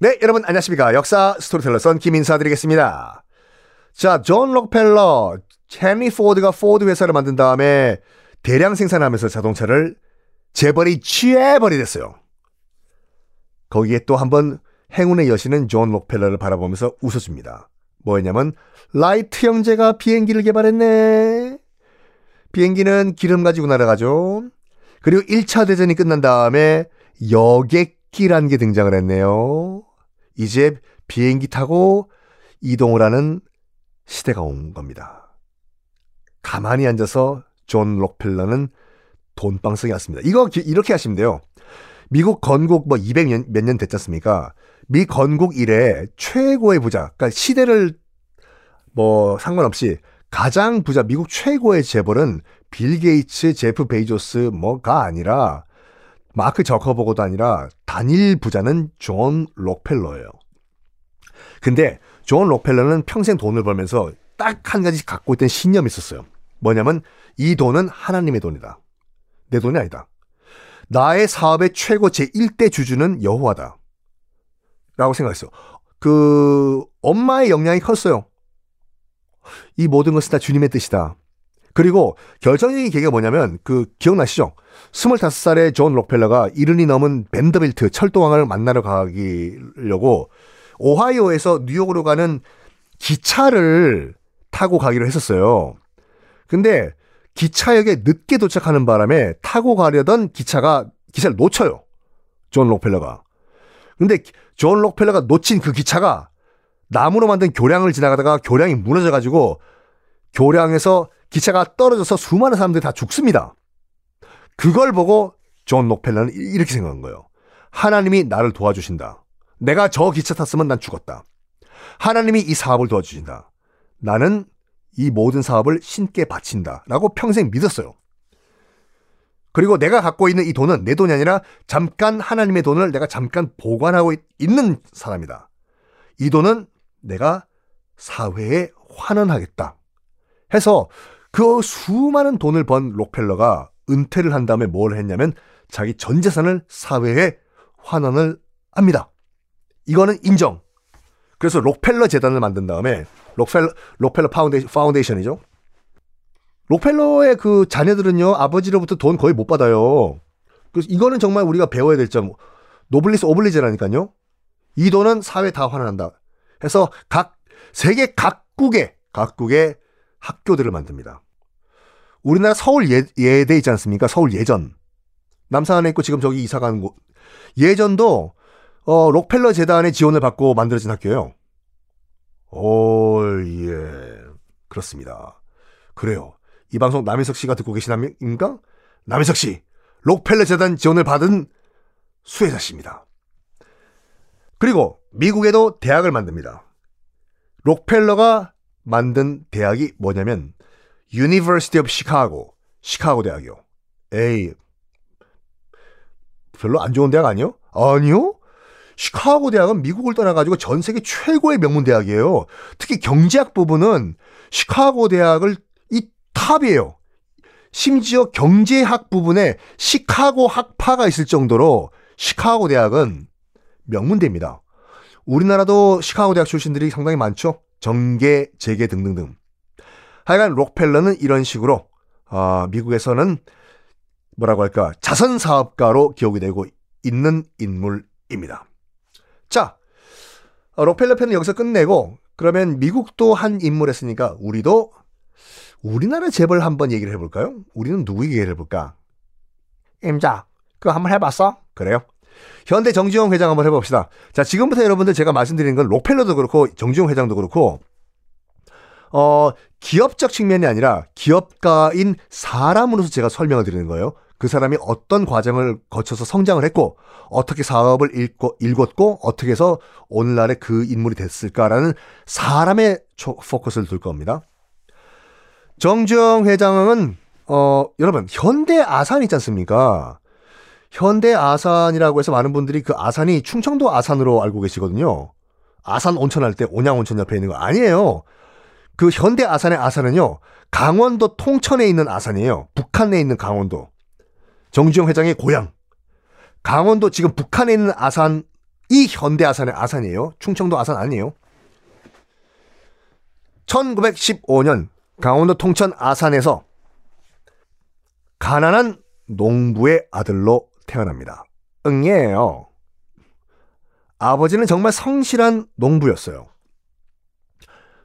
네, 여러분 안녕하십니까. 역사 스토리텔러 썬킴 인사 드리겠습니다. 자, 존 록펠러, 헨리 포드가 포드 회사를 만든 다음에 대량 생산하면서 자동차를 재벌이 초재벌이 됐어요. 거기에 또 한 번 행운의 여신은 존 록펠러를 바라보면서 웃어줍니다. 뭐였냐면 라이트 형제가 비행기를 개발했네. 비행기는 기름 가지고 날아가죠. 그리고 1차 대전이 끝난 다음에 여객기란 게 등장을 했네요. 이제 비행기 타고 이동을 하는 시대가 온 겁니다. 가만히 앉아서 존 록펠러는 돈방석에 앉았습니다. 이거 이렇게 아시면 돼요. 미국 건국 뭐 200년 몇 년 됐지 않습니까? 미 건국 이래 최고의 부자, 그러니까 시대를 뭐 상관없이 가장 부자 미국 최고의 재벌은 빌 게이츠, 제프 베이조스 뭐가 아니라 마크 저커버그도 아니라 단일 부자는 존 록펠러예요. 근데 존 록펠러는 평생 돈을 벌면서 딱 한 가지 갖고 있던 신념이 있었어요. 뭐냐면 이 돈은 하나님의 돈이다. 내 돈이 아니다. 나의 사업의 최고 제1대 주주는 여호와다. 라고 생각했어요. 그 엄마의 영향이 컸어요. 이 모든 것은 다 주님의 뜻이다. 그리고 결정적인 계기가 뭐냐면 그 기억나시죠? 25살의 존 록펠러가 일흔이 넘은 밴더빌트 철도왕을 만나러 가기려고 오하이오에서 뉴욕으로 가는 기차를 타고 가기로 했었어요. 근데 기차역에 늦게 도착하는 바람에 타고 가려던 기차가 기차를 놓쳐요. 존 록펠러가. 근데 존 록펠러가 놓친 그 기차가 나무로 만든 교량을 지나가다가 교량이 무너져 가지고 교량에서 기차가 떨어져서 수많은 사람들이 다 죽습니다. 그걸 보고 존 록펠러는 이렇게 생각한 거예요. 하나님이 나를 도와주신다. 내가 저 기차 탔으면 난 죽었다. 하나님이 이 사업을 도와주신다. 나는 이 모든 사업을 신께 바친다. 라고 평생 믿었어요. 그리고 내가 갖고 있는 이 돈은 내 돈이 아니라 잠깐 하나님의 돈을 내가 잠깐 보관하고 있는 사람이다. 이 돈은 내가 사회에 환원하겠다. 해서 그 수많은 돈을 번 록펠러가 은퇴를 한 다음에 뭘 했냐면 자기 전 재산을 사회에 환원을 합니다. 이거는 인정. 그래서 록펠러 재단을 만든 다음에 록펠러 록펠러 Foundation, Foundation 이죠. 록펠러의 그 자녀들은요 아버지로부터 돈 거의 못 받아요. 그래서 이거는 정말 우리가 배워야 될 점. 노블리스 오블리제라니까요. 이 돈은 사회 다 환원한다. 해서 각 세계 각국의 각국의 학교들을 만듭니다. 우리나라 서울 예, 예대 있지 않습니까? 서울 예전. 남산에 있고 지금 저기 이사 가는 곳. 예전도 어, 록펠러 재단의 지원을 받고 만들어진 학교예요. 오, 예. 그렇습니다. 그래요. 이 방송 남희석 씨가 듣고 계시나입니까? 남희석 씨, 록펠러 재단 지원을 받은 수혜자십니다. 그리고 미국에도 대학을 만듭니다. 록펠러가 만든 대학이 뭐냐면 University of Chicago, 시카고 대학이요. 에이, 별로 안 좋은 대학 아니요? 아니요? 시카고 대학은 미국을 떠나가지고 전 세계 최고의 명문 대학이에요. 특히 경제학 부분은 시카고 대학을 이 탑이에요. 심지어 경제학 부분에 시카고 학파가 있을 정도로 시카고 대학은 명문대입니다. 우리나라도 시카고 대학 출신들이 상당히 많죠. 정계, 재계 등등등. 하여간 록펠러는 이런 식으로 어, 미국에서는 뭐라고 할까 자선 사업가로 기억이 되고 있는 인물입니다. 자, 어, 록펠러 편은 여기서 끝내고 그러면 미국도 한 인물 했으니까 우리도 우리나라 재벌 한번 얘기를 해볼까요? 우리는 누구 얘기를 해볼까? 임자, 그거 한번 해봤어? 그래요? 현대 정지용 회장 한번 해봅시다. 자, 지금부터 여러분들 제가 말씀드리는 건 록펠러도 그렇고 정지용 회장도 그렇고 어, 기업적 측면이 아니라 기업가인 사람으로서 제가 설명을 드리는 거예요. 그 사람이 어떤 과정을 거쳐서 성장을 했고 어떻게 사업을 읽고, 읽었고 어떻게 해서 오늘날의 그 인물이 됐을까라는 사람의 포커스를 둘 겁니다. 정주영 회장은 어 여러분 현대 아산 있지 않습니까? 현대 아산이라고 해서 많은 분들이 그 아산이 충청도 아산으로 알고 계시거든요. 아산 온천 할 때 온양 온천 옆에 있는 거 아니에요. 그 현대 아산의 아산은요. 강원도 통천에 있는 아산이에요. 북한에 있는 강원도. 정주영 회장의 고향. 강원도 지금 북한에 있는 아산이 현대 아산의 아산이에요. 충청도 아산 아니에요. 1915년 강원도 통천 아산에서 가난한 농부의 아들로 태어납니다. 응예요. 아버지는 정말 성실한 농부였어요.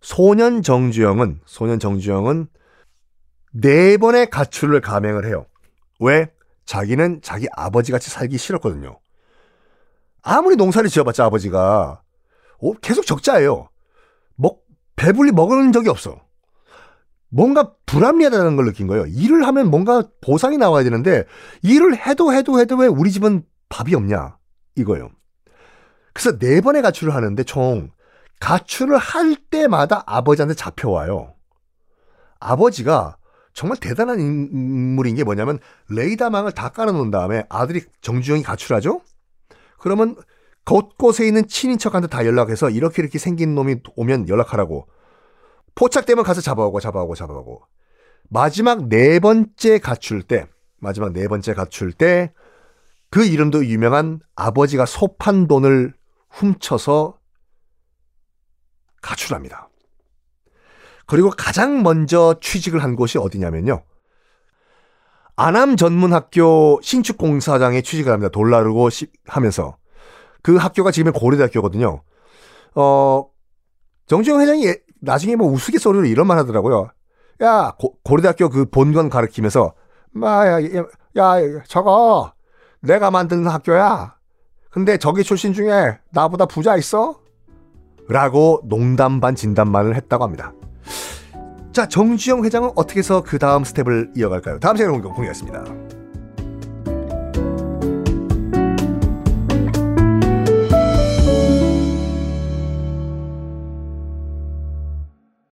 소년 정주영은 소년 정주영은 네 번의 가출을 감행을 해요. 왜? 자기는 자기 아버지 같이 살기 싫었거든요. 아무리 농사를 지어봤자 아버지가 어, 계속 적자예요. 먹 배불리 먹은 적이 없어. 뭔가 불합리하다는 걸 느낀 거예요. 일을 하면 뭔가 보상이 나와야 되는데 일을 해도 해도 해도 왜 우리 집은 밥이 없냐 이거예요. 그래서 네 번의 가출을 하는데 총 가출을 할 때마다 아버지한테 잡혀와요. 아버지가 정말 대단한 인물인 게 뭐냐면 레이더망을 다 깔아놓은 다음에 아들이 정주영이 가출하죠? 그러면 곳곳에 있는 친인척한테 다 연락해서 이렇게 이렇게 생긴 놈이 오면 연락하라고 포착되면 가서 잡아오고 잡아오고 잡아오고 마지막 네 번째 가출 때 마지막 네 번째 가출 때 그 이름도 유명한 아버지가 소판 돈을 훔쳐서 가출합니다. 그리고 가장 먼저 취직을 한 곳이 어디냐면요. 안암 전문학교 신축 공사장에 취직을 합니다. 돌라르고 하면서. 그 학교가 지금은 고려대학교거든요. 어, 정주영 회장이 나중에 뭐 우스갯소리로 이런 말 하더라고요. 야, 고, 고려대학교 그 본관 가르치면서, 마, 야, 야, 야, 저거, 내가 만든 학교야. 근데 저기 출신 중에 나보다 부자 있어? 라고 농담 반 진담 반을 했다고 합니다. 자, 정주영 회장은 어떻게 해서 그 다음 스텝을 이어갈까요? 다음 시간에 공개하겠습니다.